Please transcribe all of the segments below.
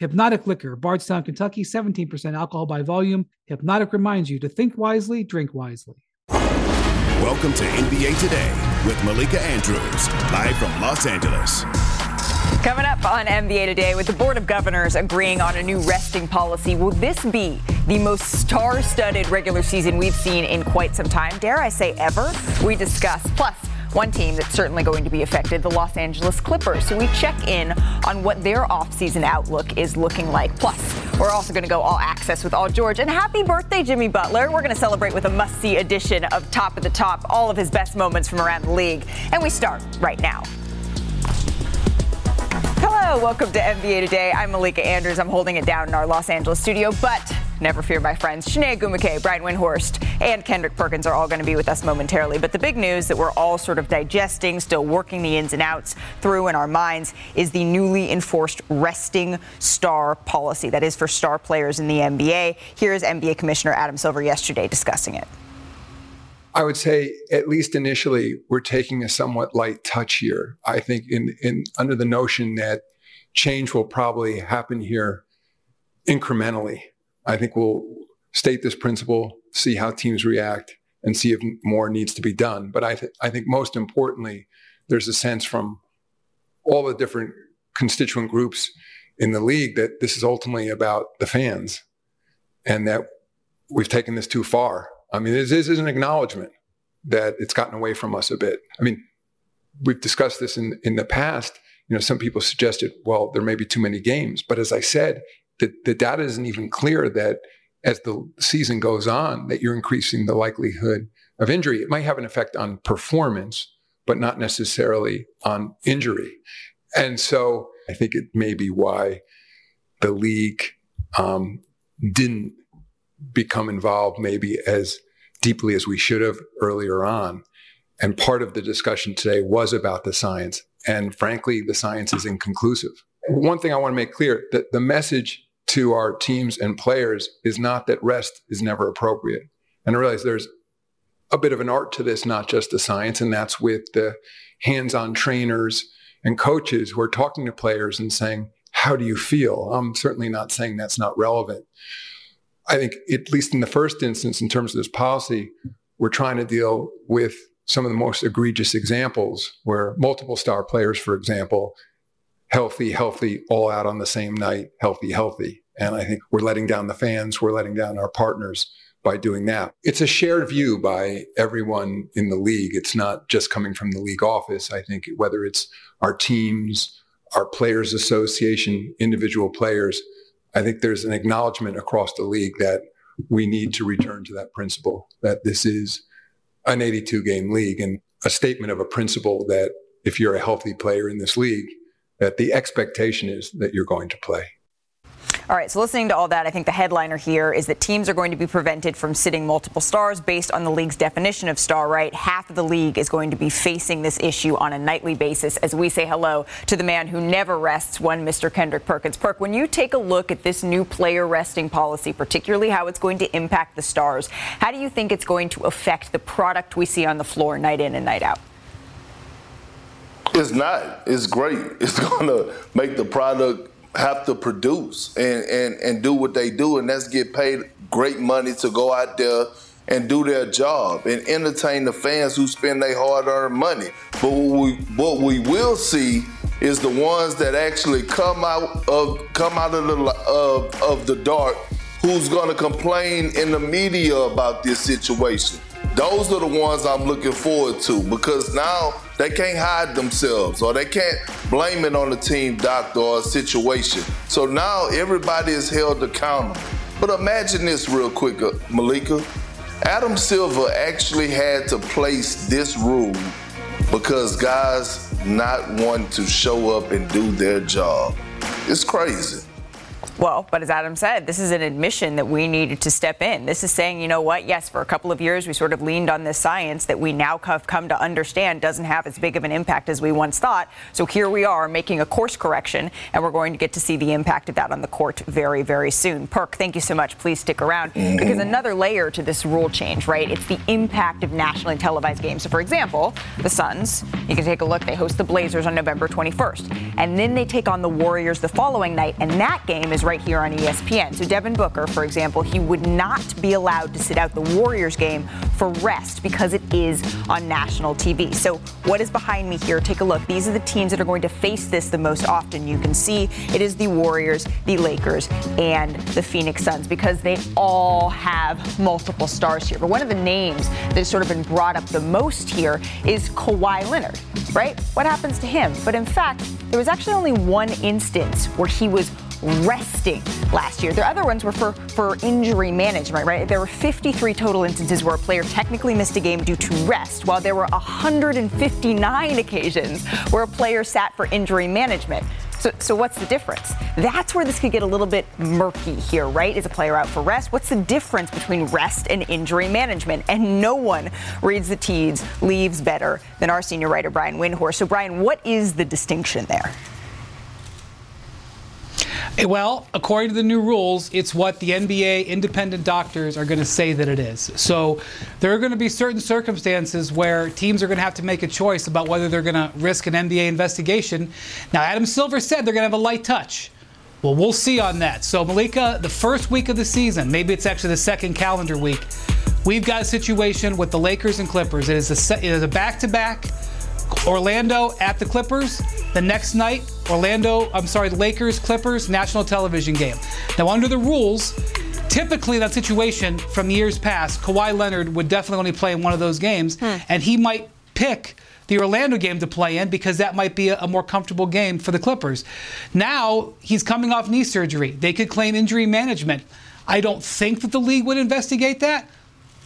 Hpnotiq Liquor, Bardstown, Kentucky, 17% alcohol by volume. Hpnotiq reminds you to think wisely, drink wisely. Welcome to NBA Today with Malika Andrews, live from Los Angeles. Coming up on NBA Today, with the Board of Governors agreeing on a new resting policy, will this be the most star studded regular season we've seen in quite some time? Dare I say ever? We discuss. Plus, one team that's certainly going to be affected, the Los Angeles Clippers. So we check in on what their offseason outlook is looking like. Plus, we're also going to go all access with Paul George. And happy birthday, Jimmy Butler. We're going to celebrate with a must see edition of Top of the Top, all of his best moments from around the league. And we start right now. Hello, welcome to NBA Today. I'm Malika Andrews. I'm holding it down in our Los Angeles studio, but never fear, my friends. Chiney Ogwumike, Brian Windhorst, and Kendrick Perkins are all going to be with us momentarily. But the big news that we're all sort of digesting, still working the ins and outs through in our minds, is the newly enforced resting star policy. That is for star players in the NBA. Here's NBA Commissioner Adam Silver yesterday discussing it. I would say, at least initially, we're taking a somewhat light touch here. I think in, in under the notion that change will probably happen here incrementally. I think we'll state this principle, see how teams react, and see if more needs to be done. But I, th- I think most importantly, there's a sense from all the different constituent groups in the league that this is ultimately about the fans and that we've taken this too far. I mean, this is an acknowledgement that it's gotten away from us a bit. I mean, we've discussed this in, in the past. You know, some people suggested, well, there may be too many games. But as I said, the, the data isn't even clear that as the season goes on, that you're increasing the likelihood of injury. It might have an effect on performance, but not necessarily on injury. And so I think it may be why the league um, didn't become involved maybe as deeply as we should have earlier on. And part of the discussion today was about the science. And frankly, the science is inconclusive. One thing I want to make clear that the message to our teams and players is not that rest is never appropriate. And I realize there's a bit of an art to this, not just the science, and that's with the hands-on trainers and coaches who are talking to players and saying, how do you feel? I'm certainly not saying that's not relevant. I think, at least in the first instance, in terms of this policy, we're trying to deal with some of the most egregious examples where multiple star players, for example, healthy, healthy, all out on the same night, healthy, healthy. And I think we're letting down the fans, we're letting down our partners by doing that. It's a shared view by everyone in the league. It's not just coming from the league office. I think whether it's our teams, our players association, individual players, I think there's an acknowledgement across the league that we need to return to that principle that this is an 82 game league and a statement of a principle that if you're a healthy player in this league, that the expectation is that you're going to play. All right, so listening to all that, I think the headliner here is that teams are going to be prevented from sitting multiple stars based on the league's definition of star right. Half of the league is going to be facing this issue on a nightly basis as we say hello to the man who never rests, one Mr. Kendrick Perkins. Perk, when you take a look at this new player resting policy, particularly how it's going to impact the stars, how do you think it's going to affect the product we see on the floor night in and night out? It's not. It's great. It's to make the product have to produce and, and, and do what they do, and that's get paid great money to go out there and do their job and entertain the fans who spend their hard-earned money. But what we, what we will see is the ones that actually come out of come out of the of, of the dark who's going to complain in the media about this situation. Those are the ones I'm looking forward to because now they can't hide themselves or they can't blame it on the team doctor or situation. So now everybody is held accountable. But imagine this real quick, uh, Malika. Adam Silver actually had to place this rule because guys not want to show up and do their job. It's crazy. Well, but as Adam said, this is an admission that we needed to step in. This is saying, you know what? Yes, for a couple of years we sort of leaned on this science that we now have come to understand doesn't have as big of an impact as we once thought. So here we are making a course correction, and we're going to get to see the impact of that on the court very, very soon. Perk, thank you so much. Please stick around because another layer to this rule change, right? It's the impact of nationally televised games. So, for example, the Suns, you can take a look. They host the Blazers on November 21st, and then they take on the Warriors the following night, and that game is right here on ESPN. So Devin Booker, for example, he would not be allowed to sit out the Warriors game for rest because it is on national TV. So what is behind me here? Take a look. These are the teams that are going to face this the most often. You can see it is the Warriors, the Lakers, and the Phoenix Suns because they all have multiple stars here. But one of the names that has sort of been brought up the most here is Kawhi Leonard, right? What happens to him? But in fact, there was actually only one instance where he was resting last year. The other ones were for, for injury management, right? There were 53 total instances where a player technically missed a game due to rest, while there were 159 occasions where a player sat for injury management. So, so what's the difference? That's where this could get a little bit murky here, right? Is a player out for rest? What's the difference between rest and injury management? And no one reads the teeds, leaves better than our senior writer, Brian Windhorst. So, Brian, what is the distinction there? Well, according to the new rules, it's what the NBA independent doctors are going to say that it is. So there are going to be certain circumstances where teams are going to have to make a choice about whether they're going to risk an NBA investigation. Now, Adam Silver said they're going to have a light touch. Well, we'll see on that. So, Malika, the first week of the season, maybe it's actually the second calendar week, we've got a situation with the Lakers and Clippers. It is a, it is a back-to-back Orlando at the Clippers. The next night, Orlando, I'm sorry, the Lakers, Clippers, national television game. Now, under the rules, typically that situation from years past, Kawhi Leonard would definitely only play in one of those games, hmm. and he might pick the Orlando game to play in because that might be a, a, more comfortable game for the Clippers. Now he's coming off knee surgery. They could claim injury management. I don't think that the league would investigate that,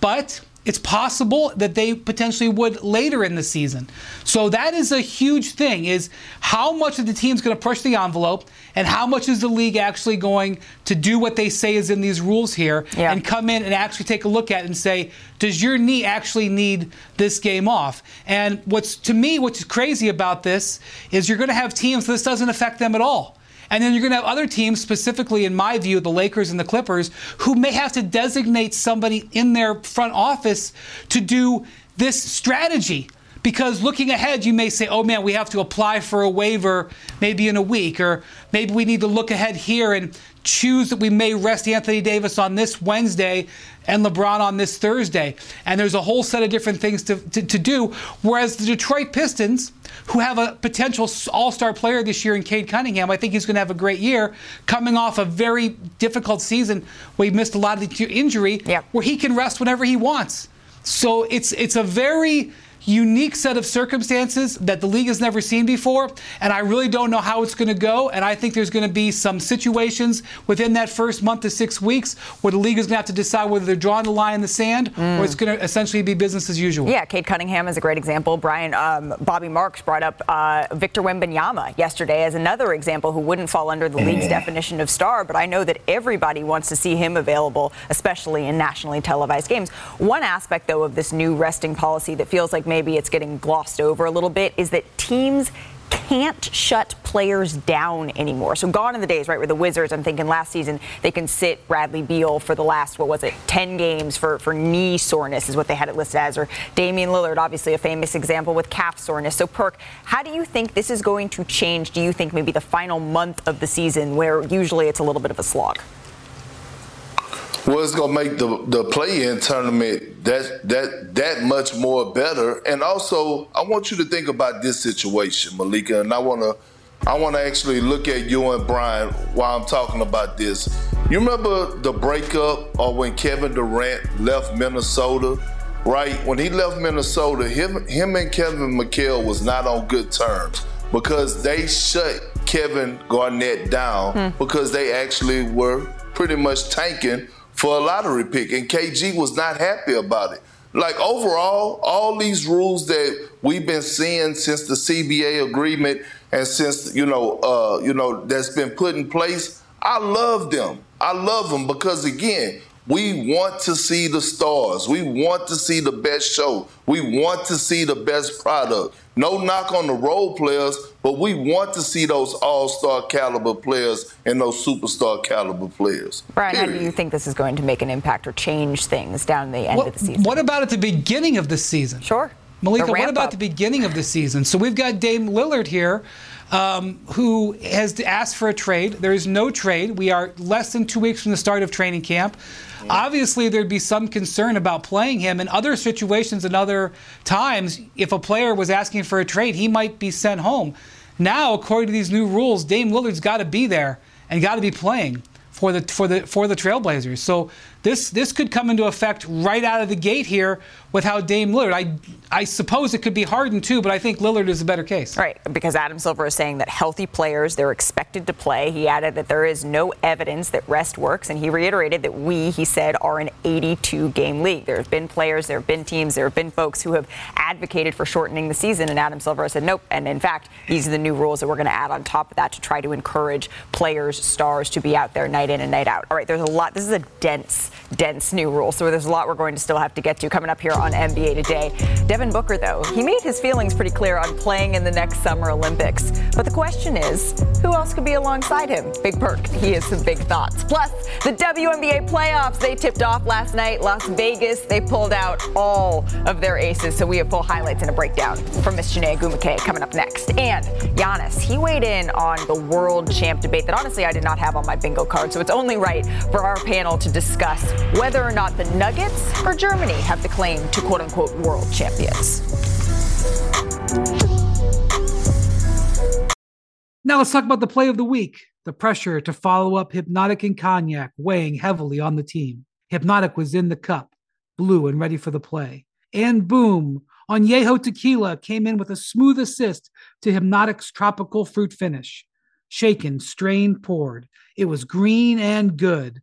but it's possible that they potentially would later in the season. So that is a huge thing is how much of the team's going to push the envelope and how much is the league actually going to do what they say is in these rules here yeah. and come in and actually take a look at it and say does your knee actually need this game off? And what's to me what's crazy about this is you're going to have teams this doesn't affect them at all. And then you're going to have other teams, specifically in my view, the Lakers and the Clippers, who may have to designate somebody in their front office to do this strategy. Because looking ahead, you may say, oh man, we have to apply for a waiver maybe in a week, or maybe we need to look ahead here and choose that we may rest Anthony Davis on this Wednesday and LeBron on this Thursday. And there's a whole set of different things to, to, to do. Whereas the Detroit Pistons, who have a potential all star player this year in Cade Cunningham, I think he's going to have a great year, coming off a very difficult season where he missed a lot of the injury, where he can rest whenever he wants. So it's it's a very unique set of circumstances that the league has never seen before, and I really don't know how it's going to go. And I think there's going to be some situations within that first month to six weeks where the league is going to have to decide whether they're drawing the line in the sand mm. or it's going to essentially be business as usual. Yeah, Cade Cunningham is a great example. Brian, um, Bobby Marks brought up uh, Victor Wembanyama yesterday as another example who wouldn't fall under the league's definition of star, but I know that everybody wants to see him available, especially in nationally televised games. One aspect, though, of this new resting policy that feels like maybe it's getting glossed over a little bit is that teams can't shut players down anymore. So gone are the days, right, where the Wizards, I'm thinking last season, they can sit Bradley Beal for the last, what was it, 10 games for, for knee soreness is what they had it listed as, or Damian Lillard, obviously a famous example with calf soreness. So Perk, how do you think this is going to change, do you think maybe the final month of the season where usually it's a little bit of a slog? Well, it's gonna make the the play-in tournament that that that much more better. And also, I want you to think about this situation, Malika. And I wanna I wanna actually look at you and Brian while I'm talking about this. You remember the breakup or when Kevin Durant left Minnesota? Right when he left Minnesota, him him and Kevin McHale was not on good terms because they shut Kevin Garnett down hmm. because they actually were pretty much tanking for a lottery pick, and KG was not happy about it. Like overall, all these rules that we've been seeing since the CBA agreement and since you know, uh, you know, that's been put in place, I love them. I love them because, again, we want to see the stars. We want to see the best show. We want to see the best product. No knock on the role players, but we want to see those all star caliber players and those superstar caliber players. Brian, Period. how do you think this is going to make an impact or change things down the end what, of the season? What about at the beginning of the season? Sure. Malika, what about up. the beginning of the season? So we've got Dame Lillard here. Um, who has asked for a trade. There is no trade. We are less than two weeks from the start of training camp. Obviously, there'd be some concern about playing him. In other situations and other times, if a player was asking for a trade, he might be sent home. Now, according to these new rules, Dame Lillard's got to be there and got to be playing for the for the for the Trailblazers. So this this could come into effect right out of the gate here with how Dame Lillard. I I suppose it could be Harden too, but I think Lillard is a better case. Right, because Adam Silver is saying that healthy players they're expected to play. He added that there is no evidence that rest works, and he reiterated that we, he said, are an 82 game league. There have been players, there have been teams, there have been folks who have advocated for shortening the season, and Adam Silver said nope. And in fact, these are the new rules that we're going to add on top of that to try to encourage players, stars to be out there night in and night out. All right, there's a lot. This is a dense dense new rule. So there's a lot we're going to still have to get to coming up here on NBA Today. Devin Booker, though, he made his feelings pretty clear on playing in the next Summer Olympics. But the question is, who else could be alongside him? Big Perk, he has some big thoughts. Plus, the WNBA playoffs, they tipped off last night. Las Vegas, they pulled out all of their aces. So we have full highlights and a breakdown from Miss Chiney Ogwumike coming up next. And Giannis, he weighed in on the world champ debate that honestly I did not have on my bingo card. So it's only right for our panel to discuss whether or not the Nuggets or Germany have the claim to quote unquote world champions. Now let's talk about the play of the week. The pressure to follow up Hpnotiq and Cognac weighing heavily on the team. Hpnotiq was in the cup, blue and ready for the play. And boom, Añejo Tequila came in with a smooth assist to Hpnotiq's tropical fruit finish. Shaken, strained, poured. It was green and good.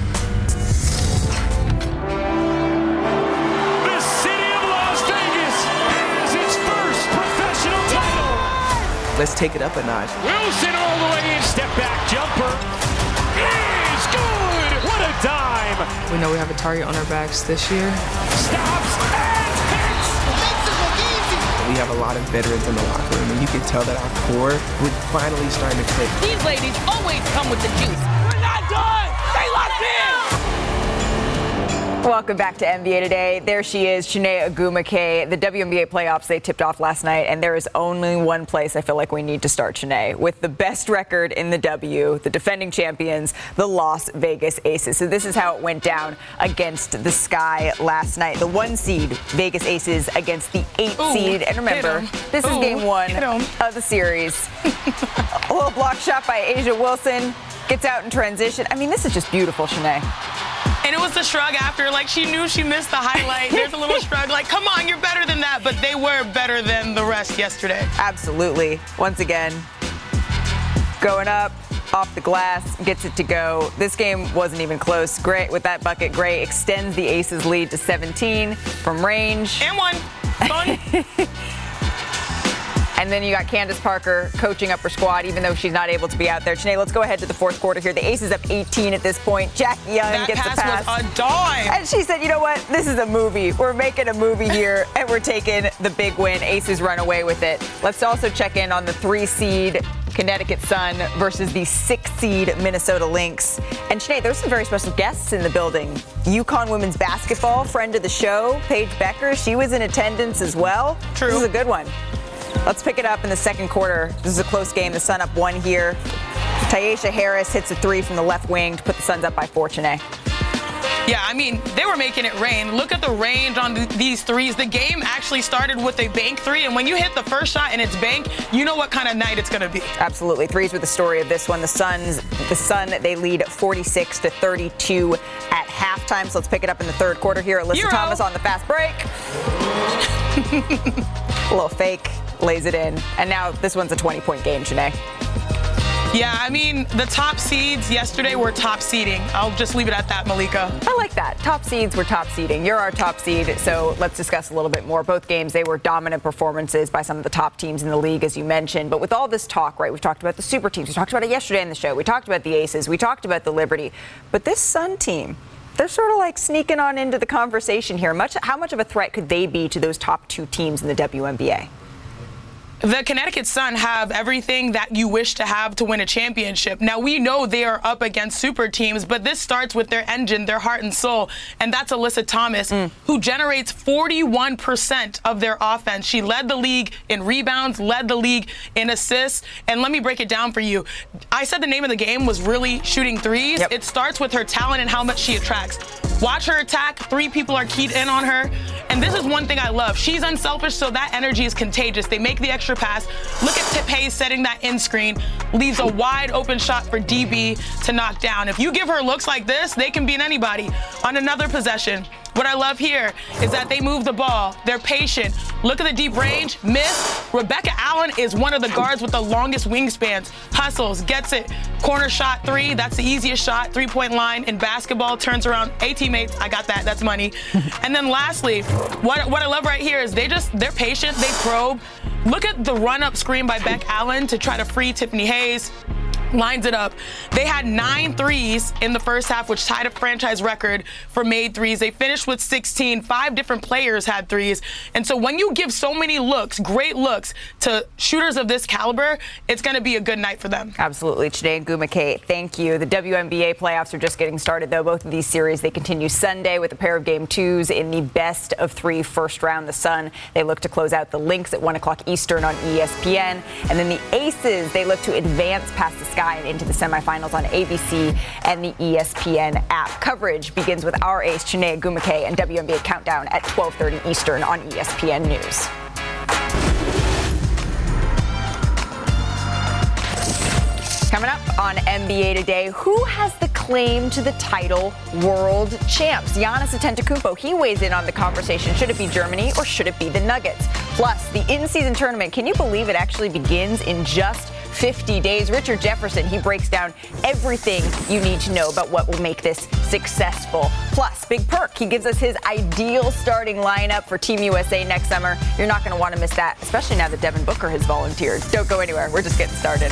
Let's take it up a notch. Wilson all the way in, step back jumper. Is good! What a dime! We know we have a target on our backs this year. Stops and hits! Makes it look easy! We have a lot of veterans in the locker room, and you can tell that our core would finally starting to click. These ladies always come with the juice. We're not done! Stay locked in! Welcome back to NBA Today. There she is, Chiney Ogwumike. The WNBA playoffs, they tipped off last night, and there is only one place I feel like we need to start Chiney with the best record in the W, the defending champions, the Las Vegas Aces. So this is how it went down against the Sky last night. The one seed, Vegas Aces, against the eight Ooh, seed. And remember, this Ooh, is game one of the series. A little block shot by A'ja Wilson. Gets out in transition. I mean, this is just beautiful, Chiney. And it was the shrug after, like she knew she missed the highlight. There's a little shrug, like, come on, you're better than that. But they were better than the rest yesterday. Absolutely. Once again, going up off the glass, gets it to go. This game wasn't even close. Great with that bucket. Gray extends the Aces lead to 17 from range. And one. Fun. And then you got Candace Parker coaching up her squad, even though she's not able to be out there. Chiney, let's go ahead to the fourth quarter here. The Aces up 18 at this point. Jack Young that gets pass the pass. Was a dime. And she said, you know what? This is a movie. We're making a movie here, and we're taking the big win. Aces run away with it. Let's also check in on the three seed Connecticut Sun versus the six seed Minnesota Lynx. And Chiney, there's some very special guests in the building. UConn women's basketball, friend of the show, Paige Bueckers, She was in attendance as well. True. This is a good one. Let's pick it up in the second quarter. This is a close game. The Sun up one here. Tyasha Harris hits a three from the left wing to put the Suns up by four, Chiney. Yeah, I mean, they were making it rain. Look at the range on th- these threes. The game actually started with a bank three, and when you hit the first shot and it's bank, you know what kind of night it's going to be. Absolutely. Threes were the story of this one. The Suns, the Sun, they lead 46 to 32 at halftime. So let's pick it up in the third quarter here. Alyssa Euro. Thomas on the fast break. a little fake, lays it in. And now this one's a 20 point game, Janae. Yeah, I mean, the top seeds yesterday were top seeding. I'll just leave it at that, Malika. I like that. Top seeds were top seeding. You're our top seed, so let's discuss a little bit more. Both games, they were dominant performances by some of the top teams in the league, as you mentioned. But with all this talk, right, we've talked about the super teams. We talked about it yesterday in the show. We talked about the Aces. We talked about the Liberty. But this Sun team, they're sort of like sneaking on into the conversation here. Much, how much of a threat could they be to those top two teams in the WNBA? The Connecticut Sun have everything that you wish to have to win a championship. Now, we know they are up against super teams, but this starts with their engine, their heart and soul, and that's Alyssa Thomas, mm. who generates 41% of their offense. She led the league in rebounds, led the league in assists, and let me break it down for you. I said the name of the game was really shooting threes. Yep. It starts with her talent and how much she attracts. Watch her attack. Three people are keyed in on her. And this is one thing I love. She's unselfish, so that energy is contagious. They make the extra pass. Look at Tiff Hayes setting that in screen, leaves a wide open shot for DB to knock down. If you give her looks like this, they can beat anybody. On another possession, what I love here is that they move the ball. They're patient. Look at the deep range. Miss. Rebecca Allen is one of the guards with the longest wingspans. Hustles, gets it. Corner shot three. That's the easiest shot. Three point line in basketball. Turns around. A teammates. I got that. That's money. and then lastly, what, what I love right here is they just, they're patient. They probe. Look at the run up screen by Beck Allen to try to free Tiffany Hayes lines it up. They had nine threes in the first half, which tied a franchise record for made threes. They finished with 16. Five different players had threes. And so when you give so many looks, great looks, to shooters of this caliber, it's going to be a good night for them. Absolutely. Today and Gumake, thank you. The WNBA playoffs are just getting started, though. Both of these series, they continue Sunday with a pair of game twos in the best of three first round. The Sun, they look to close out the Lynx at 1 o'clock Eastern on ESPN. And then the Aces, they look to advance past the sky and into the semifinals on ABC and the ESPN app. Coverage begins with our ace, Chiney Ogwumike, and WNBA Countdown at 12.30 Eastern on ESPN News. Coming up on NBA Today, who has the claim to the title world champs? Giannis Antetokounmpo, he weighs in on the conversation. Should it be Germany or should it be the Nuggets? Plus, the in-season tournament, can you believe it actually begins in just 50 days? Richard Jefferson, he breaks down everything you need to know about what will make this successful. Plus, Big Perk, he gives us his ideal starting lineup for Team USA next summer. You're not going to want to miss that, especially now that Devin Booker has volunteered. Don't go anywhere. We're just getting started.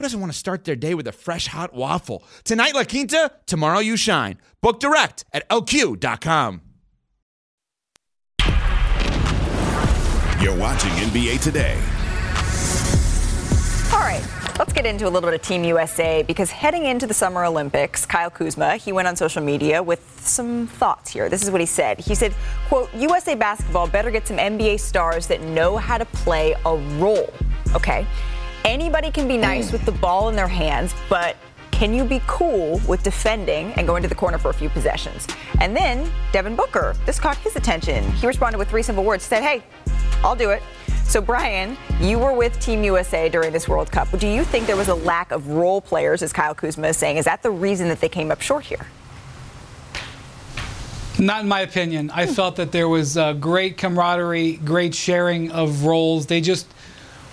who doesn't want to start their day with a fresh hot waffle? Tonight, La Quinta, tomorrow, you shine. Book direct at lq.com. You're watching NBA Today. All right, let's get into a little bit of Team USA because heading into the Summer Olympics, Kyle Kuzma, he went on social media with some thoughts here. This is what he said. He said, quote, USA basketball better get some NBA stars that know how to play a role. Okay. Anybody can be nice with the ball in their hands, but can you be cool with defending and going to the corner for a few possessions? And then Devin Booker, this caught his attention. He responded with three simple words, said, Hey, I'll do it. So, Brian, you were with Team USA during this World Cup. Do you think there was a lack of role players, as Kyle Kuzma is saying? Is that the reason that they came up short here? Not in my opinion. I felt that there was uh, great camaraderie, great sharing of roles. They just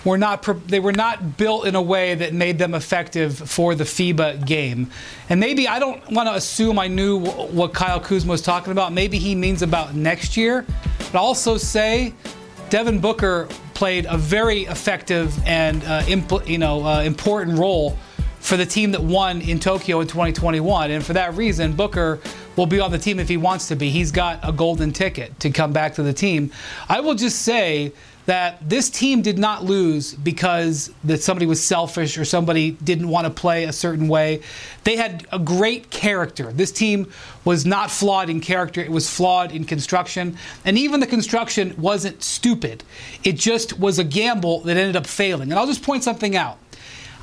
were not they were not built in a way that made them effective for the FIBA game. And maybe I don't want to assume I knew what Kyle Kuzma was talking about. Maybe he means about next year. But also say Devin Booker played a very effective and uh, impl- you know uh, important role for the team that won in Tokyo in 2021. And for that reason, Booker will be on the team if he wants to be. He's got a golden ticket to come back to the team. I will just say that this team did not lose because that somebody was selfish or somebody didn't want to play a certain way. They had a great character. This team was not flawed in character, it was flawed in construction. And even the construction wasn't stupid. It just was a gamble that ended up failing. And I'll just point something out.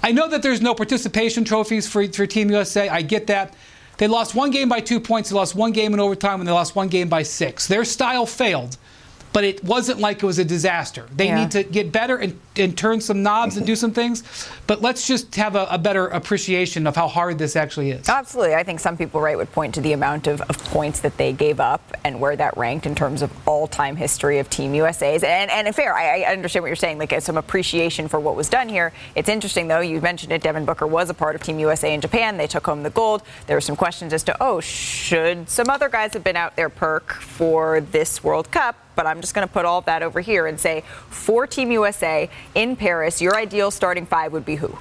I know that there's no participation trophies for, for Team USA. I get that. They lost one game by two points. They lost one game in overtime, and they lost one game by six. Their style failed but it wasn't like it was a disaster. They yeah. need to get better and, and turn some knobs and do some things. But let's just have a, a, better appreciation of how hard this actually is. Absolutely. I think some people, right, would point to the amount of, of points that they gave up and where that ranked in terms of all time history of Team USA's. And, and fair, I, I understand what you're saying, like some appreciation for what was done here. It's interesting, though, you mentioned it, Devin Booker was a part of Team USA in Japan. They took home the gold. There were some questions as to, oh, should some other guys have been out there perk for this World Cup? But I'm just going to put all of that over here and say for Team USA in Paris, your ideal starting five would be who?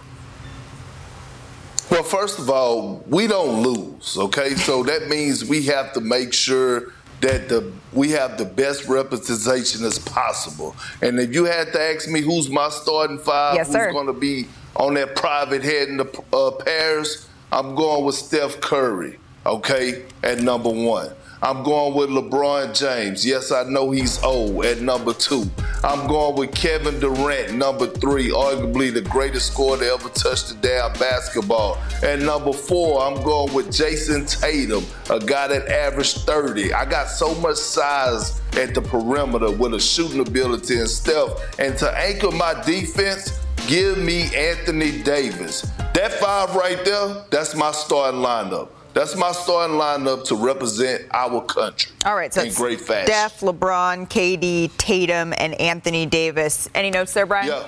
Well, first of all, we don't lose, okay? So that means we have to make sure that the we have the best representation as possible. And if you had to ask me who's my starting five, yes, who's going to be on that private head in the uh, Paris, I'm going with Steph Curry, okay, at number one. I'm going with LeBron James. Yes, I know he's old at number two. I'm going with Kevin Durant, number three, arguably the greatest scorer to ever touch the damn basketball. At number four, I'm going with Jayson Tatum, a guy that averaged 30. I got so much size at the perimeter with a shooting ability and Steph. And to anchor my defense, give me Anthony Davis. That five right there, that's my starting lineup. That's my starting lineup to represent our country. All right, so in great fashion. Steph, LeBron, KD, Tatum, and Anthony Davis. Any notes there, Brian? Yeah.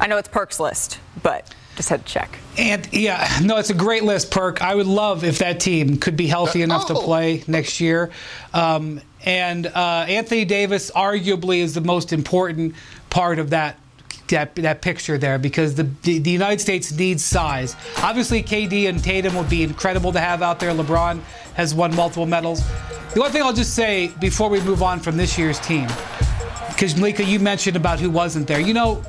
I know it's Perk's list, but just had to check. And yeah, no, it's a great list, Perk. I would love if that team could be healthy enough oh. to play next year. Um, and uh, Anthony Davis arguably is the most important part of that that, that picture there because the, the, the United States needs size. Obviously, KD and Tatum would be incredible to have out there. LeBron has won multiple medals. The one thing I'll just say before we move on from this year's team, because Malika, you mentioned about who wasn't there. You know,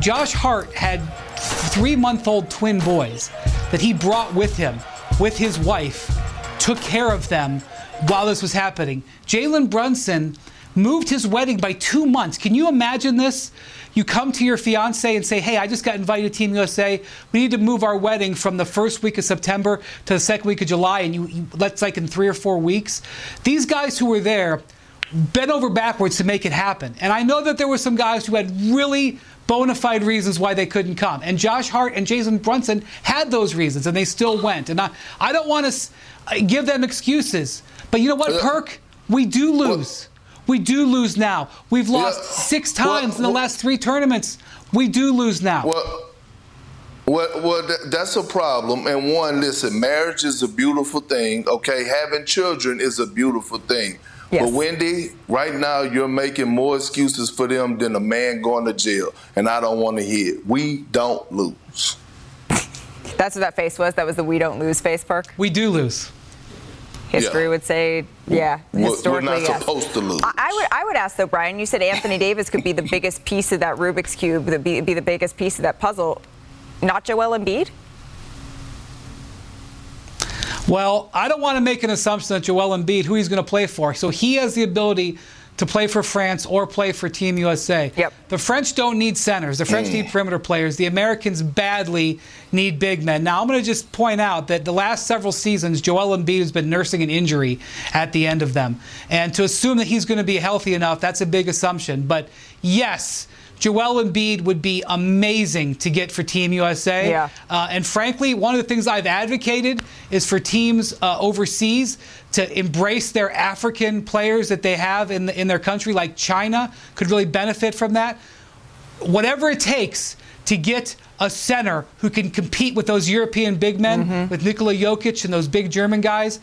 Josh Hart had three month old twin boys that he brought with him, with his wife, took care of them while this was happening. Jalen Brunson moved his wedding by two months. Can you imagine this? You come to your fiance and say, Hey, I just got invited to Team USA. We need to move our wedding from the first week of September to the second week of July, and you, you that's like in three or four weeks. These guys who were there bent over backwards to make it happen. And I know that there were some guys who had really bona fide reasons why they couldn't come. And Josh Hart and Jason Brunson had those reasons, and they still went. And I, I don't want to give them excuses. But you know what, uh, Perk? We do lose. We do lose now. We've lost yeah. six times well, in the last three tournaments. We do lose now. Well, well, well, that's a problem. And one, listen, marriage is a beautiful thing. Okay, having children is a beautiful thing. Yes. But Windy, right now you're making more excuses for them than a man going to jail, and I don't want to hear it. We don't lose. That's what that face was. That was the "we don't lose" face, Perk. We do lose history yeah. would say, yeah, historically, we're not yes. supposed to lose. I, would, I would ask though, Brian. You said Anthony Davis could be the biggest piece of that Rubik's cube, the, be, be the biggest piece of that puzzle. Not Joel Embiid. Well, I don't want to make an assumption that Joel Embiid, who he's going to play for, so he has the ability to play for France or play for Team USA. Yep. The French don't need centers. The French need mm. perimeter players. The Americans badly need big men. Now, I'm going to just point out that the last several seasons, Joel Embiid has been nursing an injury at the end of them. And to assume that he's going to be healthy enough, that's a big assumption. But yes, Joel Embiid would be amazing to get for Team USA. Yeah. Uh, and frankly, one of the things I've advocated is for teams uh, overseas to embrace their African players that they have in, the, in their country, like China, could really benefit from that. Whatever it takes to get a center who can compete with those European big men, with Nikola Jokic and those big German guys,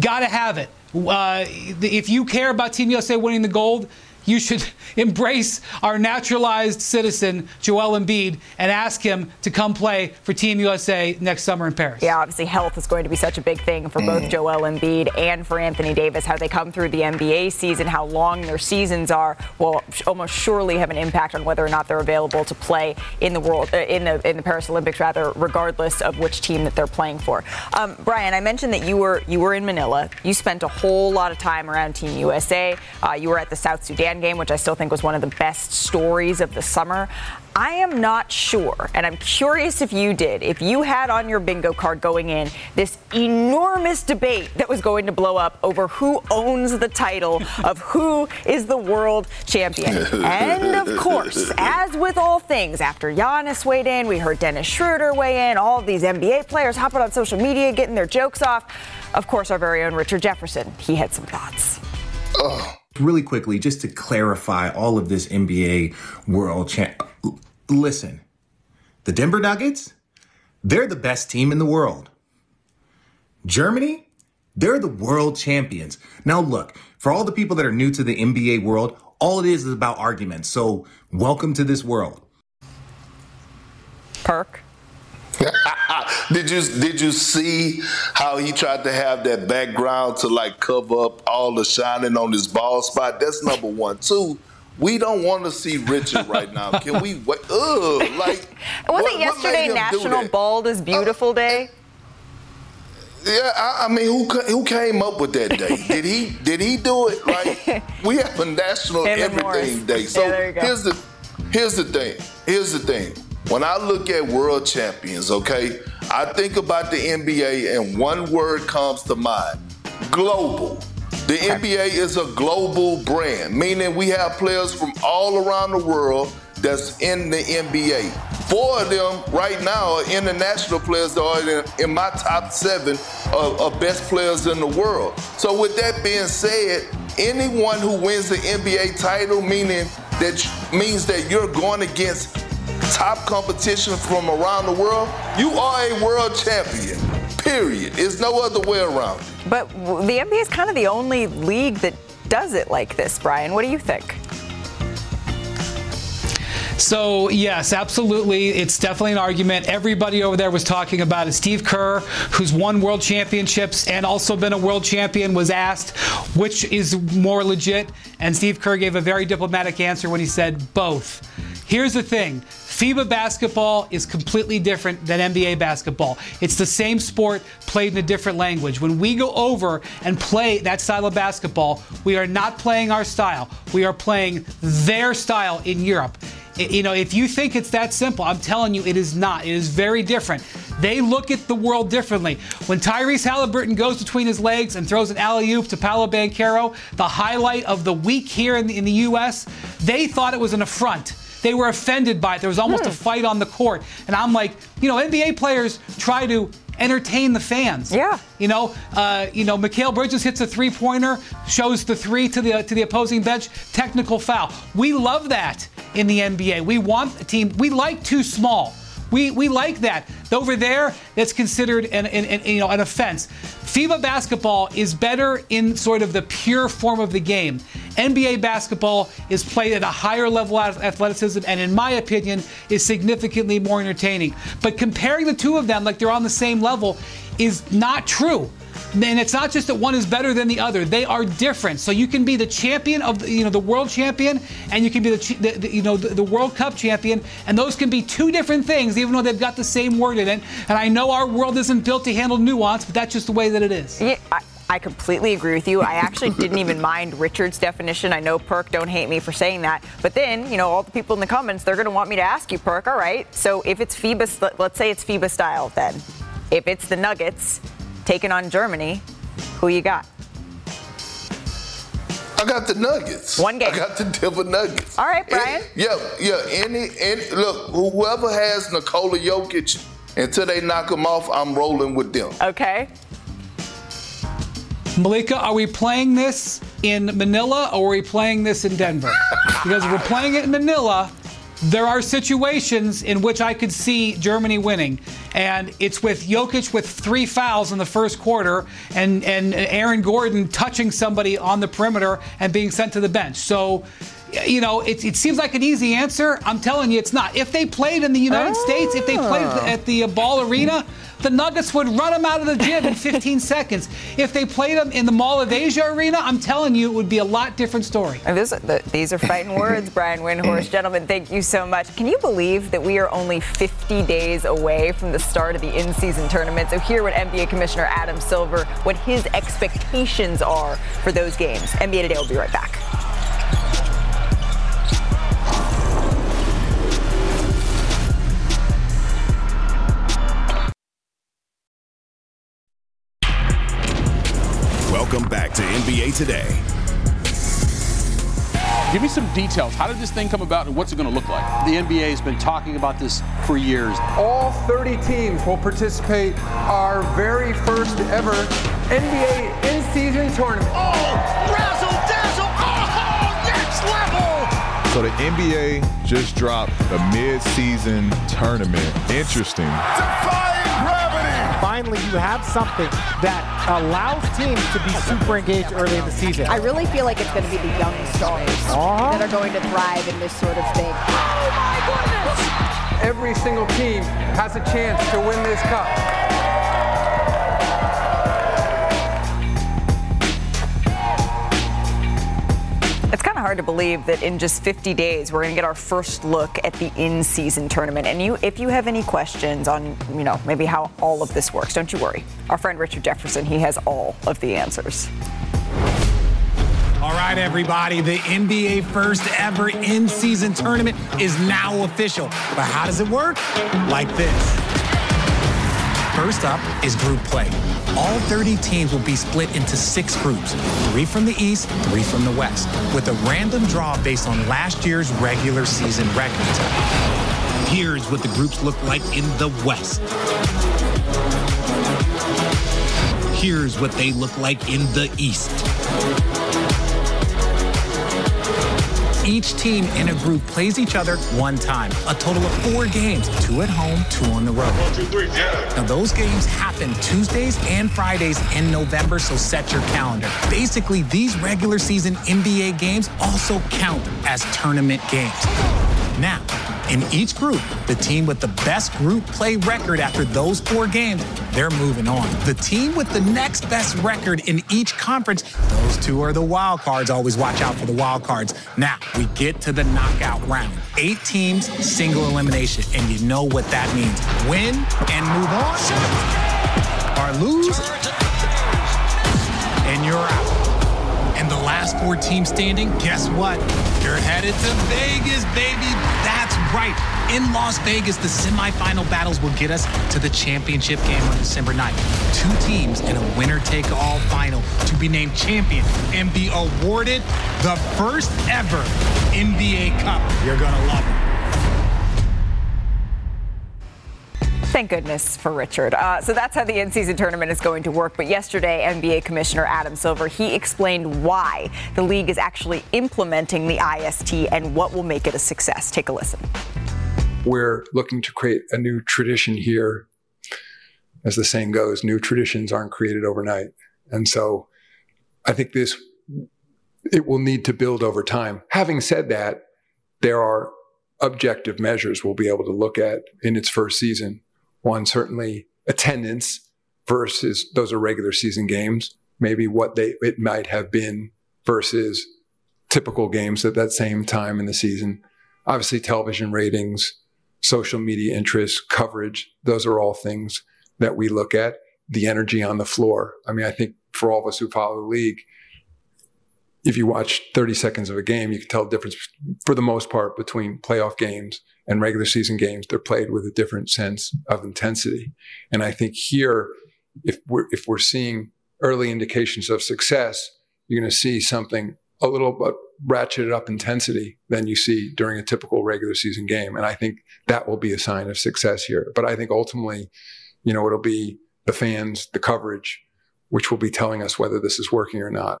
got to have it. Uh, if you care about Team USA winning the gold, you should embrace our naturalized citizen, Joel Embiid, and ask him to come play for Team USA next summer in Paris. Yeah, obviously health is going to be such a big thing for both Joel Embiid and for Anthony Davis. How they come through the NBA season, how long their seasons are, will almost surely have an impact on whether or not they're available to play in the world, uh, in the in the Paris Olympics, rather, regardless of which team that they're playing for. Um, Brian, I mentioned that you were you were in Manila. You spent a whole lot of time around Team USA. Uh, you were at the South Sudan game, which I still think was one of the best stories of the summer. I am not sure, and I'm curious if you did, if you had on your bingo card going in this enormous debate that was going to blow up over who owns the title of who is the world champion. and of course, as with all things, after Giannis weighed in, we heard Dennis Schroeder weigh in, all these NBA players hopping on social media, getting their jokes off. Of course, our very own Richard Jefferson, he had some thoughts. Oh. Really quickly, just to clarify all of this NBA world champ. Listen, the Denver Nuggets, they're the best team in the world. Germany, they're the world champions. Now, look, for all the people that are new to the NBA world, all it is is about arguments. So, welcome to this world. Perk. Did you did you see how he tried to have that background to like cover up all the shining on his ball spot? That's number one. Two, we don't want to see Richard right now. Can we wait? Ugh, like Wasn't what- yesterday National? Bald is uh, Beautiful Day? Yeah, I, I mean, who who came up with that day? Did he did he do it? Like we have a national Him everything day. So Yeah, there you go. here's the here's the thing. Here's the thing. When I look at world champions, okay, I think about the NBA and one word comes to mind: global. The NBA is a global brand, meaning we have players from all around the world that's in the NBA. Four of them right now are international players that are in, in my top seven of, of best players in the world. So with that being said, anyone who wins the NBA title, meaning that means that you're going against top competition from around the world, you are a world champion. Period. There's no other way around. But the NBA is kind of the only league that does it like this, Brian. What do you think? So, yes, absolutely. It's definitely an argument. Everybody over there was talking about it. Steve Kerr, who's won world championships and also been a world champion, was asked which is more legit. And Steve Kerr gave a very diplomatic answer when he said both. Here's the thing FIBA basketball is completely different than NBA basketball. It's the same sport played in a different language. When we go over and play that style of basketball, we are not playing our style. We are playing their style in Europe. You know, if you think it's that simple, I'm telling you, it is not. It is very different. They look at the world differently. When Tyrese Halliburton goes between his legs and throws an alley oop to Paolo Banchero, the highlight of the week here in the, in the U.S., they thought it was an affront. They were offended by it. There was almost a fight on the court. And I'm like, you know, NBA players try to entertain the fans. Yeah. You know, uh, you know, Mikal Bridges hits a three-pointer, shows the three to the to the opposing bench, technical foul. We love that in the NBA. We want a team. We like too small. We, we like that. Over there, that's considered an, an, an, you know an offense. FIBA basketball is better in sort of the pure form of the game. NBA basketball is played at a higher level of athleticism, and in my opinion, is significantly more entertaining. But comparing the two of them like they're on the same level is not true. And it's not just that one is better than the other; they are different. So you can be the champion of the, you know the world champion, and you can be the, the, the you know the, the World Cup champion, and those can be two different things, even though they've got the same word in it. And I know our world isn't built to handle nuance, but that's just the way that it is. Yeah, I, I completely agree with you. I actually didn't even mind Richard's definition. I know Perk, don't hate me for saying that. But then, you know, all the people in the comments, they're going to want me to ask you, Perk. All right. So if it's FIBA, let's say it's FIBA style, then if it's the Nuggets taking on Germany, who you got? I got the Nuggets. One game. I got the Denver Nuggets. All right, Brian. yeah, yeah. Any, any, look, whoever has Nikola Jokic until they knock him off, I'm rolling with them. Okay. Malika, are we playing this in Manila or are we playing this in Denver? Because if we're playing it in Manila, there are situations in which I could see Germany winning. And it's with Jokic with three fouls in the first quarter and, and Aaron Gordon touching somebody on the perimeter and being sent to the bench. So, you know, it, it seems like an easy answer. I'm telling you, it's not. If they played in the United oh. States, if they played at the, uh, Ball Arena, the Nuggets would run them out of the gym in 15 seconds. If they played them in the Mall of Asia arena, I'm telling you, it would be a lot different story. This, the, these are fighting words, Brian Windhorst. Gentlemen, thank you so much. Can you believe that we are only 50 days away from the start of the in-season tournament? So hear what NBA Commissioner Adam Silver, what his expectations are for those games. NBA Today will be right back. To Today. Give me some details. How did this thing come about and what's it going to look like? The NBA has been talking about this for years. All 30 teams will participate our very first ever NBA in-season tournament. Oh, razzle dazzle! Oh, next level! So the NBA just dropped a mid-season tournament. Interesting. Defying gravity! finally you have something that allows teams to be super engaged early in the season. I really feel like it's going to be the young stars uh-huh. that are going to thrive in this sort of thing. Oh my goodness! Every single team has a chance to win this cup. It's kind of hard to believe that in just 50 days we're going to get our first look at the in-season tournament. And you, if you have any questions on, you know, maybe how all of this works, don't you worry. Our friend Richard Jefferson, he has all of the answers. All right, everybody, the NBA first ever in-season tournament is now official. But how does it work? Like this. First up is group play. All 30 teams will be split into six groups, three from the East, three from the West, with a random draw based on last year's regular season records. Here's what the groups look like in the West. Here's what they look like in the East. Each team in a group plays each other one time. A total of four games, two at home, two on the road. One, two, three, yeah. Now, those games happen Tuesdays and Fridays in November, so set your calendar. Basically, these regular season NBA games also count as tournament games. Now, in each group, the team with the best group play record after those four games, they're moving on. The team with the next best record in each conference, those two are the wild cards. Always watch out for the wild cards. Now, we get to the knockout round. Eight teams, single elimination. And you know what that means. Win and move on, or lose, and you're out. Last four teams standing, guess what? You're headed to Vegas, baby. That's right. In Las Vegas, the semifinal battles will get us to the championship game on December 9th. Two teams in a winner-take-all final to be named champion and be awarded the first ever NBA Cup. You're going to love it. Thank goodness for Richard. Uh, so that's how the in-season tournament is going to work. But yesterday, NBA Commissioner Adam Silver he explained why the league is actually implementing the IST and what will make it a success. Take a listen. We're looking to create a new tradition here. As the saying goes, new traditions aren't created overnight, and so I think this it will need to build over time. Having said that, there are objective measures we'll be able to look at in its first season one, certainly attendance versus those are regular season games, maybe what they it might have been versus typical games at that same time in the season. Obviously, television ratings, social media interest, coverage, those are all things that we look at. The energy on the floor. I mean, I think for all of us who follow the league, if you watch 30 seconds of a game, you can tell the difference for the most part between playoff games and regular season games. They're played with a different sense of intensity. And I think here, if we're, if we're seeing early indications of success, you're going to see something a little bit ratcheted up intensity than you see during a typical regular season game. And I think that will be a sign of success here. But I think ultimately, you know, it'll be the fans, the coverage, which will be telling us whether this is working or not.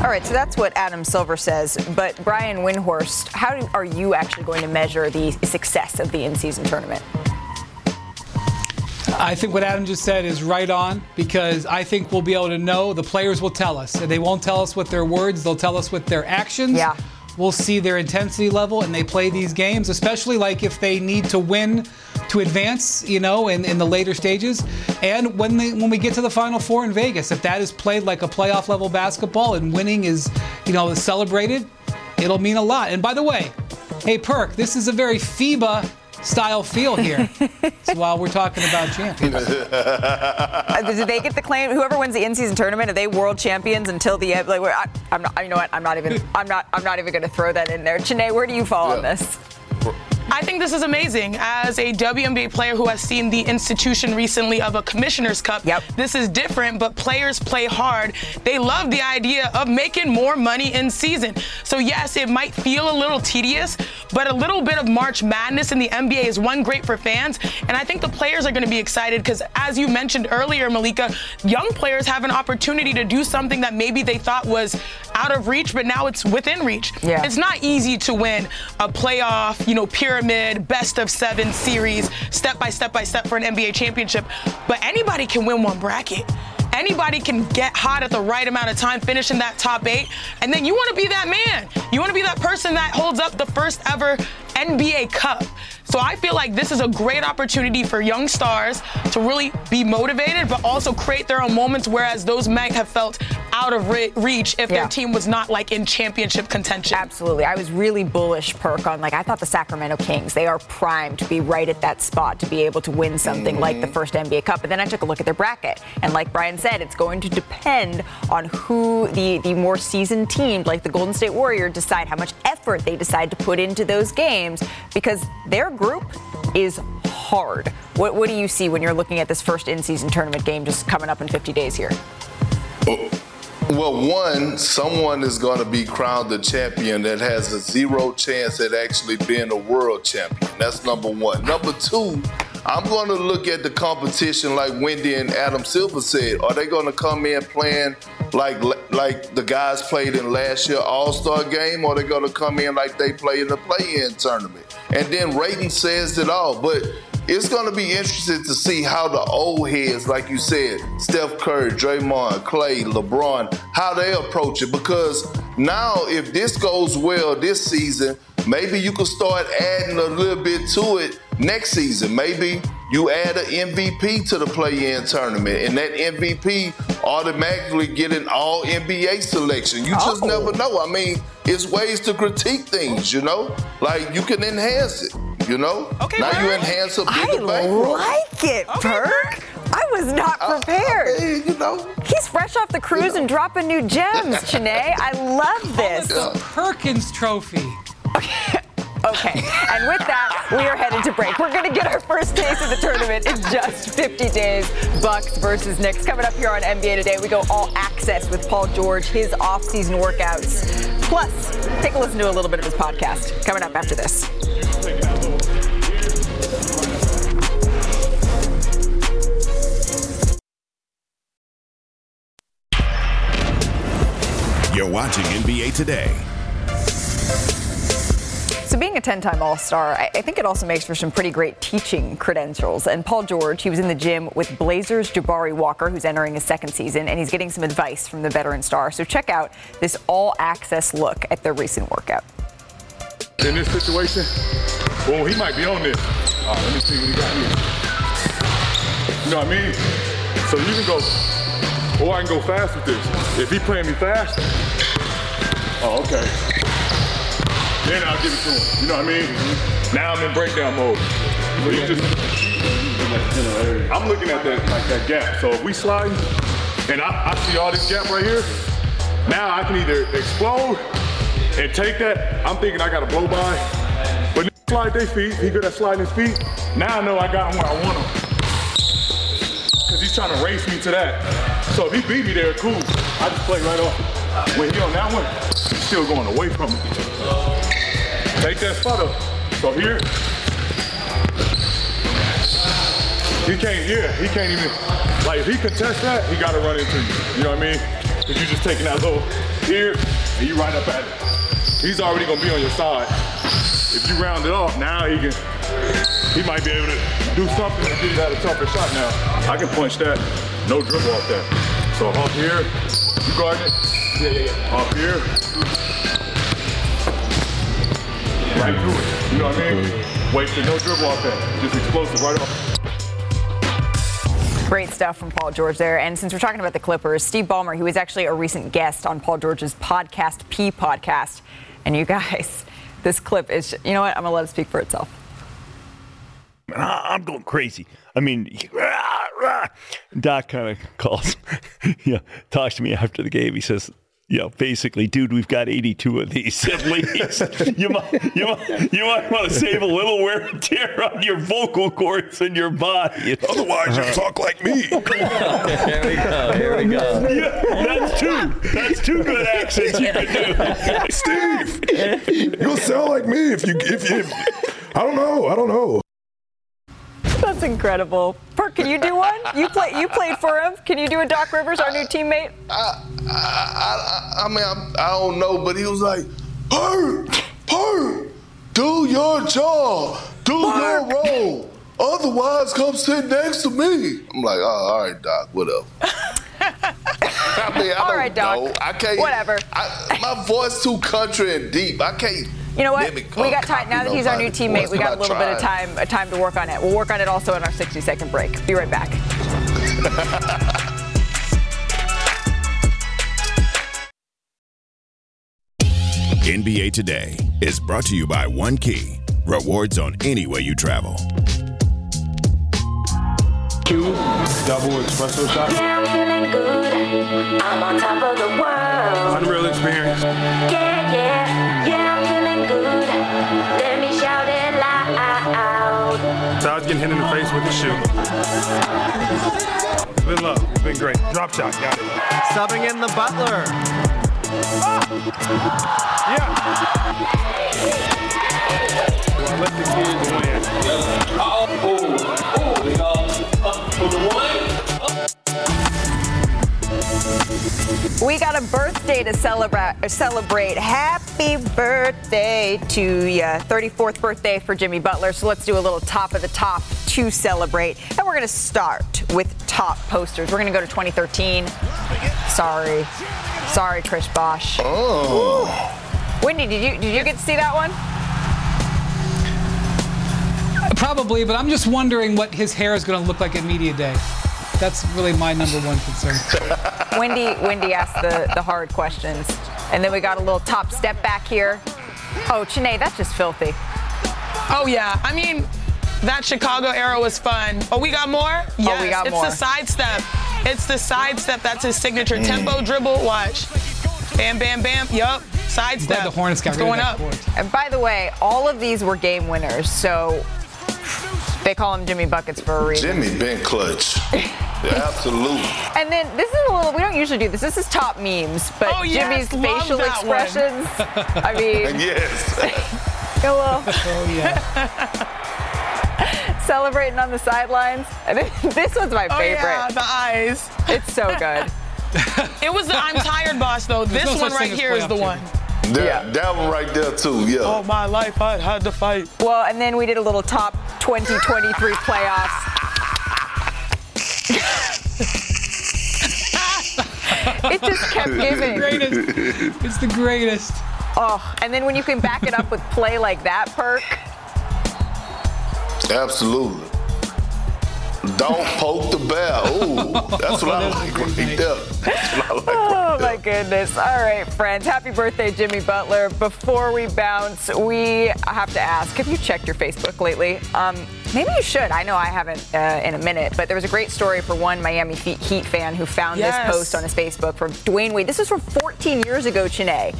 All right, so that's what Adam Silver says. But Brian Windhorst, how do, are you actually going to measure the success of the in-season tournament? I think what Adam just said is right on because I think we'll be able to know. The players will tell us. They won't tell us with their words, they'll tell us with their actions. Yeah. We'll see their intensity level and they play these games, especially like if they need to win to advance, you know, in, in the later stages. And when they when we get to the final four in Vegas, if that is played like a playoff level basketball and winning is, you know, celebrated, it'll mean a lot. And by the way, hey Perk, this is a very FIBA style feel here. so while we're talking about champions. uh, do they get the claim? Whoever wins the in-season tournament, are they world champions until the end? Like, I, am not. You know what? I'm not even. I'm not. I'm not even going to throw that in there. Chiney, where do you fall yeah. on this? I think this is amazing. As a WNBA player who has seen the institution recently of a Commissioner's Cup, yep. this is different, but players play hard. They love the idea of making more money in season. So, yes, it might feel a little tedious, but a little bit of March Madness in the NBA is one great for fans. And I think the players are going to be excited because, as you mentioned earlier, Malika, young players have an opportunity to do something that maybe they thought was out of reach, but now it's within reach. Yeah. It's not easy to win a playoff, you know, pyramid, best of seven series, step by step by step for an NBA championship. But anybody can win one bracket anybody can get hot at the right amount of time, finish in that top eight, and then you want to be that man. You want to be that person that holds up the first ever NBA Cup. So I feel like this is a great opportunity for young stars to really be motivated, but also create their own moments, whereas those might have felt out of re- reach if yeah. their team was not like in championship contention. Absolutely. I was really bullish, Perk, on like I thought the Sacramento Kings, they are primed to be right at that spot to be able to win something mm-hmm. like the first NBA Cup. But then I took a look at their bracket. And like Brian said, it's going to depend on who the, the more seasoned teams, like the Golden State Warriors, decide how much effort they decide to put into those games because their group is hard. What, what do you see when you're looking at this first in season tournament game just coming up in 50 days here? Oh, well, one, someone is going to be crowned the champion that has a zero chance at actually being a world champion. That's number one. Number two, I'm going to look at the competition like Windy and Adam Silver said. Are they going to come in playing like like the guys played in last year All Star game, or are they going to come in like they play in the play-in tournament? And then rating says it all. But it's going to be interesting to see how the old heads, like you said, Steph Curry, Draymond, Clay, LeBron, how they approach it. Because now, if this goes well this season, maybe you could start adding a little bit to it next season. Maybe you add an MVP to the play-in tournament, and that MVP automatically get an All NBA selection. You just oh. never know. I mean, it's ways to critique things, you know. Like you can enhance it, you know. Okay. Now Perk. you enhance a bigger I bankroll. like it, okay, Perk. I was not prepared. I, I mean, you know. He's fresh off the cruise you know. and dropping new gems, Chiney. I love this. the Perkins Trophy. Okay. Okay, and with that, we are headed to break. We're going to get our first taste of the tournament in just 50 days. Bucks versus Knicks. Coming up here on NBA Today, we go all access with Paul George, his off-season workouts. Plus, take a listen to a little bit of his podcast. Coming up after this. You're watching NBA Today. Being a 10 time All Star, I think it also makes for some pretty great teaching credentials. And Paul George, he was in the gym with Blazers Jabari Walker, who's entering his second season, and he's getting some advice from the veteran star. So, check out this all access look at their recent workout. In this situation, well, he might be on this. All right, let me see what he got here. You know what I mean? So, you can go, or I can go fast with this. If he playing me fast, oh, okay then I'll give it to him. You know what I mean? Mm-hmm. Now I'm in breakdown mode. So you just, I'm looking at that like that gap. So if we slide, and I, I see all this gap right here, now I can either explode and take that. I'm thinking I got to blow by, but slide their feet. He good at sliding his feet. Now I know I got him where I want him. Because he's trying to race me to that. So if he beat me there, cool. I just play right off. When he on that one, he's still going away from me. Take that photo. So here, he can't, yeah, he can't even, like if he contests that, he got to run into you. You know what I mean? Because you're just taking that little here, and you right up at it. He's already to be on your side. If you round it off, now he can, he might be able to do something to get that a tougher shot now. I can punch that, no dribble off that. So off here, you guard it. Yeah, yeah, yeah. Off here. Right through it. You know what I mean? Mm-hmm. Wasted no dribble off that. Just explosive right off. Great stuff from Paul George there. And since we're talking about the Clippers, Steve Ballmer, he was actually a recent guest on Paul George's podcast, P Podcast. And you guys, this clip is, you know what? I'm going to let it speak for itself. I'm going crazy. I mean, Doc kind of calls, yeah, talks to me after the game. He says, you know, basically, dude, we've got 82 of these at least. you might, you might, you might want to save a little wear and tear on your vocal cords and your body. Otherwise, you'll talk like me. Here we go. Here we go. Yeah, that's two. That's two good accents you can do. Steve, you'll sound like me if you if you. I don't know. I don't know. That's incredible. Perk, can you do one? You play. You played for him. Can you do a Doc Rivers, our new teammate? I, I, I, I mean, I, I don't know, but he was like, Perk, Perk, do your job, do your role. Otherwise, come sit next to me." I'm like, "Oh, all right, Doc, whatever." I mean, I All don't right, Doc. know. I can't. Whatever. I, my voice too country and deep. I can't. You know what? We got time now that he's our new teammate. We got a little bit of time uh, time to work on it. We'll work on it also in our 60 second break. Be right back. NBA Today is brought to you by One Key. Rewards on any way you travel. Two double espresso shots. Yeah, I'm feeling good. I'm on top of the world. Unreal experience. Yeah, yeah, was getting hit in the face with the shoe. It's been love. It's been great. Drop shot. Got it. Subbing in the Butler. Ah! Let the birthday to celebrate. Celebrate. Happy birthday to you. 34th birthday for Jimmy Butler. So let's do a little top of the top to celebrate. And we're going to start with top posters. We're going to go to 2013. Sorry. Sorry, Chris Bosh. Oh. Windy, did you did you get to see that one? Probably, but I'm just wondering what his hair is going to look like at media day. That's really my number one concern. Windy, Windy asked the, the hard questions. And then we got a little top step back here. Oh, Chiney, that's just filthy. Oh yeah, I mean, that Chicago era was fun. Oh, we got more? Oh, yes, we got it's more. the sidestep. It's the sidestep. That's his signature mm. tempo dribble. Watch. Bam, bam, bam. Yup. Sidestep. Glad the Hornets got It's going up. court. And by the way, all of these were game winners. So they call him Jimmy Buckets for a reason. Jimmy been clutch. Yeah, absolutely. And then this is a little, we don't usually do this. This is top memes, but Oh, yes, Jimmy's love facial that one. expressions. I mean, yes. a little Oh, yeah. celebrating on the sidelines. And this was my oh, favorite. Oh favorite. yeah, the eyes. It's so good. It was the I'm tired boss though. There's This no one right here is the playoff one. That, that one right there too. Yeah. All my life I had to fight. Well, and then we did a little top 2023 playoffs. it just kept giving. It's the greatest. It's the greatest. Oh, and then when you can back it up with play like that, perk. Absolutely. Don't poke the bear. Ooh, that's what I like right there. That's what I like Oh my goodness. All right, friends. Happy birthday, Jimmy Butler. Before we bounce, we have to ask have you checked your Facebook lately? Um, Maybe you should. I know I haven't uh, in a minute, but there was a great story for one Miami Heat fan who found Yes. this post on his Facebook from Dwyane Wade. This was from 14 years ago, Chiney.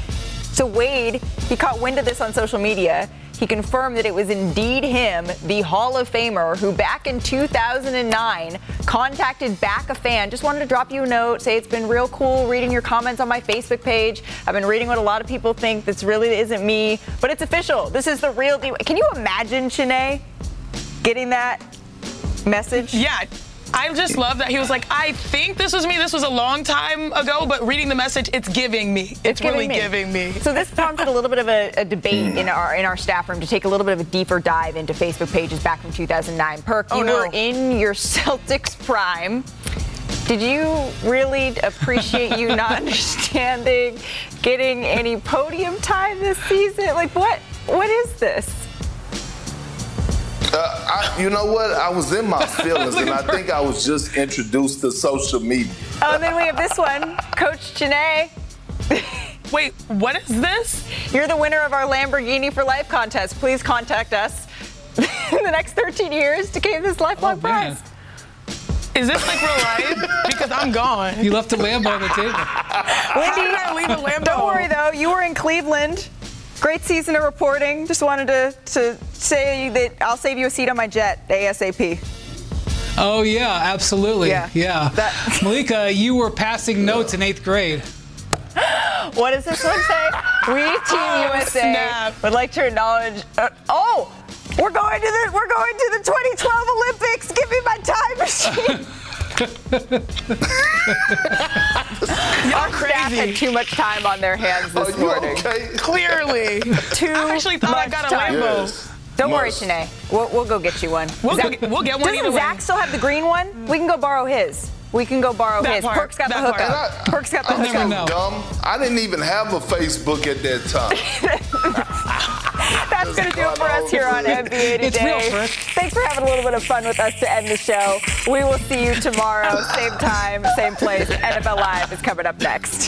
So Wade, he caught wind of this on social media. He confirmed that it was indeed him, the Hall of Famer, who back in 2009 contacted back a fan. Just wanted to drop you a note, say it's been real cool reading your comments on my Facebook page. I've been reading what a lot of people think this really isn't me, but it's official. This is the real deal. Can you imagine, Chiney, getting that message? Yeah. I just love that he was like, I think this was me. This was a long time ago, but reading the message, it's giving me. It's, really giving me. So this prompted a little bit of a, a debate hmm. in our in our staff room to take a little bit of a deeper dive into Facebook pages back from 2009. Perk, Oh, you no. were in your Celtics prime. Did you really appreciate you not understanding getting any podium time this season? Like what? What is this? Uh, I, you know what? I was in my feelings, and I think I was just introduced to social media. Oh, and then we have this one, Coach Janae. Wait, what is this? You're the winner of our Lamborghini for Life contest. Please contact us in the next 13 years to gain this lifelong Oh, prize. Is this like real life? Because I'm gone. You left a Lambo on the table. How did I leave a Lambo? Don't worry though, you were in Cleveland. Great season of reporting. Just wanted to, to say that I'll save you a seat on my jet ASAP. Oh yeah, absolutely. Yeah. Yeah. That- Malika, you were passing notes in eighth grade. What does this one say? We Team Oh, USA snap. would like to acknowledge. Uh, oh, we're going to the we're going to the 2012 Olympics. Give me my time machine. Our staff had too much time on their hands this Are you morning. okay? Clearly. Too I actually thought I much got a time. Lambo. Yes. Don't worry, Must. Shanae. We'll, we'll go get you one. We'll Zach- get- we'll get one Doesn't either way. Zach still have the green one? We can go borrow his. We can go borrow That his. part, Perk's got the that part. hookup. And I- Perk's got the I'm hookup. never know. Dumb. I didn't even have a Facebook at that time. That's going to do it for us here on NBA Today. Real, Thanks for having a little bit of fun with us to end the show. We will see you tomorrow, same time, same place. NFL Live is coming up next.